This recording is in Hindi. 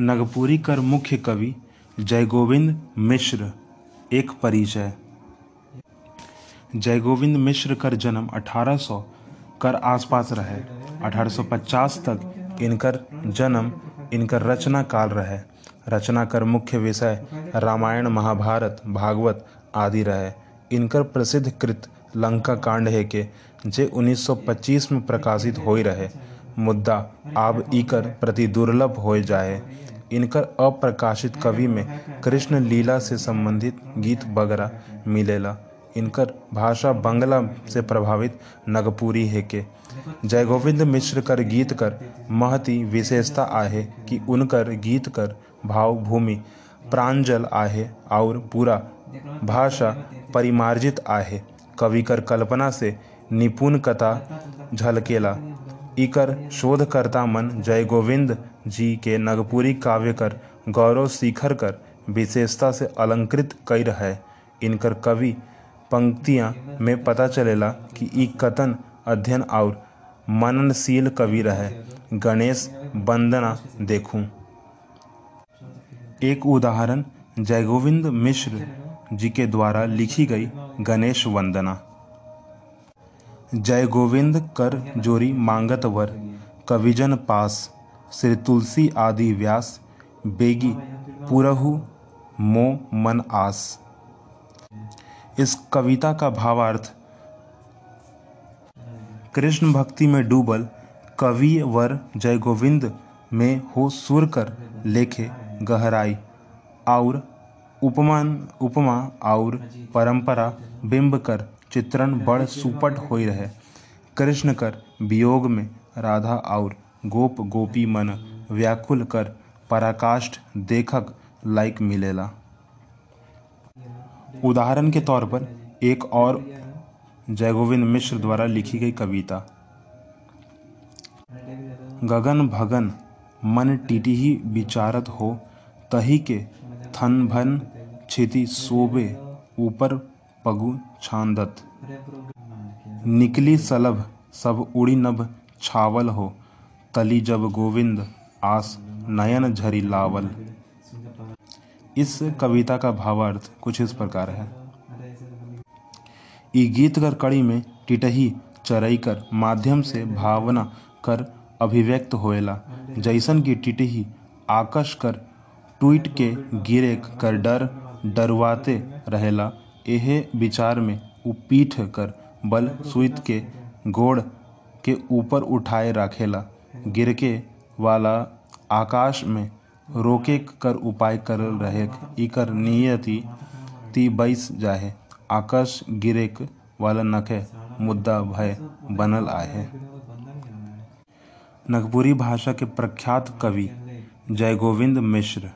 नगपुरी कर मुख्य कवि जयगोविंद मिश्र। एक परिचय। जयगोविंद मिश्र कर जन्म 1800 कर आसपास रहे। 1850 तक इनकर जन्म इनकर रचना काल रहे। रचना कर मुख्य विषय रामायण, महाभारत, भागवत आदि रहे। इनकर प्रसिद्ध कृत लंका कांड है के, जे 1925 में प्रकाशित हो रहे। मुद्दा आब इकर प्रति दुर्लभ हो जाए। इनकर अप्रकाशित कवि में कृष्ण लीला से संबंधित गीत वगैरह मिलेला। इनकर भाषा बंगला से प्रभावित नगपुरी है के। जयगोविंद मिश्र कर गीत कर महती विशेषता आहे कि उनकर गीत कर भाव भूमि प्रांजल आहे और पूरा भाषा परिमार्जित आहे। कवि कर कल्पना से निपुण कथा झलकेला। इकर शोधकर्ता मन जय गोविंद जी के नगपुरी काव्य कर, गौरव शिखर कर, विशेषता से अलंकृत कई रहे। इनकर कवि पंक्तियाँ में पता चलेला कि ई कथन अध्ययन और मननशील कवि रहे। गणेश वंदना देखूँ। एक उदाहरण जयगोविंद मिश्र जी के द्वारा लिखी गई गणेश वंदना। जय गोविंद कर जोरी मांगत वर, कविजन पास श्री तुलसी आदि व्यास, बेगी पुरहु, मो मन आस। इस कविता का भावार्थ, कृष्ण भक्ति में डूबल कवि वर जय गोविंद में हो सुर कर लेखे गहराई, और उपमान, उपमा, और परंपरा बिंब कर चित्रण बड़ सुपट होई रहे। कृष्ण कर वियोग में राधा और गोप गोपी मन व्याकुल कर पराकाष्ठ देखक लाइक मिलेला। उदाहरण के तौर पर एक और जयगोविंद मिश्र द्वारा लिखी गई कविता। गगन भगन, मन टीटी टिटिही विचारत हो, तही के थन भन क्षिति शोभे ऊपर पगु छांदत। निकली सलभ सब उड़ी नभ छावल हो। तली जब गोविंद, आस नयन झरी लावल। इस कविता का भावार्थ कुछ इस प्रकार है। ई गीत कर कड़ी में टिटही चरई कर, माध्यम से भावना कर अभिव्यक्त होएला। जैसन की टिटही आकश कर टूट के गिरे कर डर, डरवाते रहेला। एहे विचार में उ पीठ कर बल सुइत के गोड़ के ऊपर उठाए राखेला। गिरके वाला आकाश में रोके कर उपाय करल रहे इकर नियति ती बैस जाहे। आकाश गिरेक वाला नखे मुद्दा भय बनल आहे। नगपुरी भाषा के प्रख्यात कवि जयगोविंद मिश्र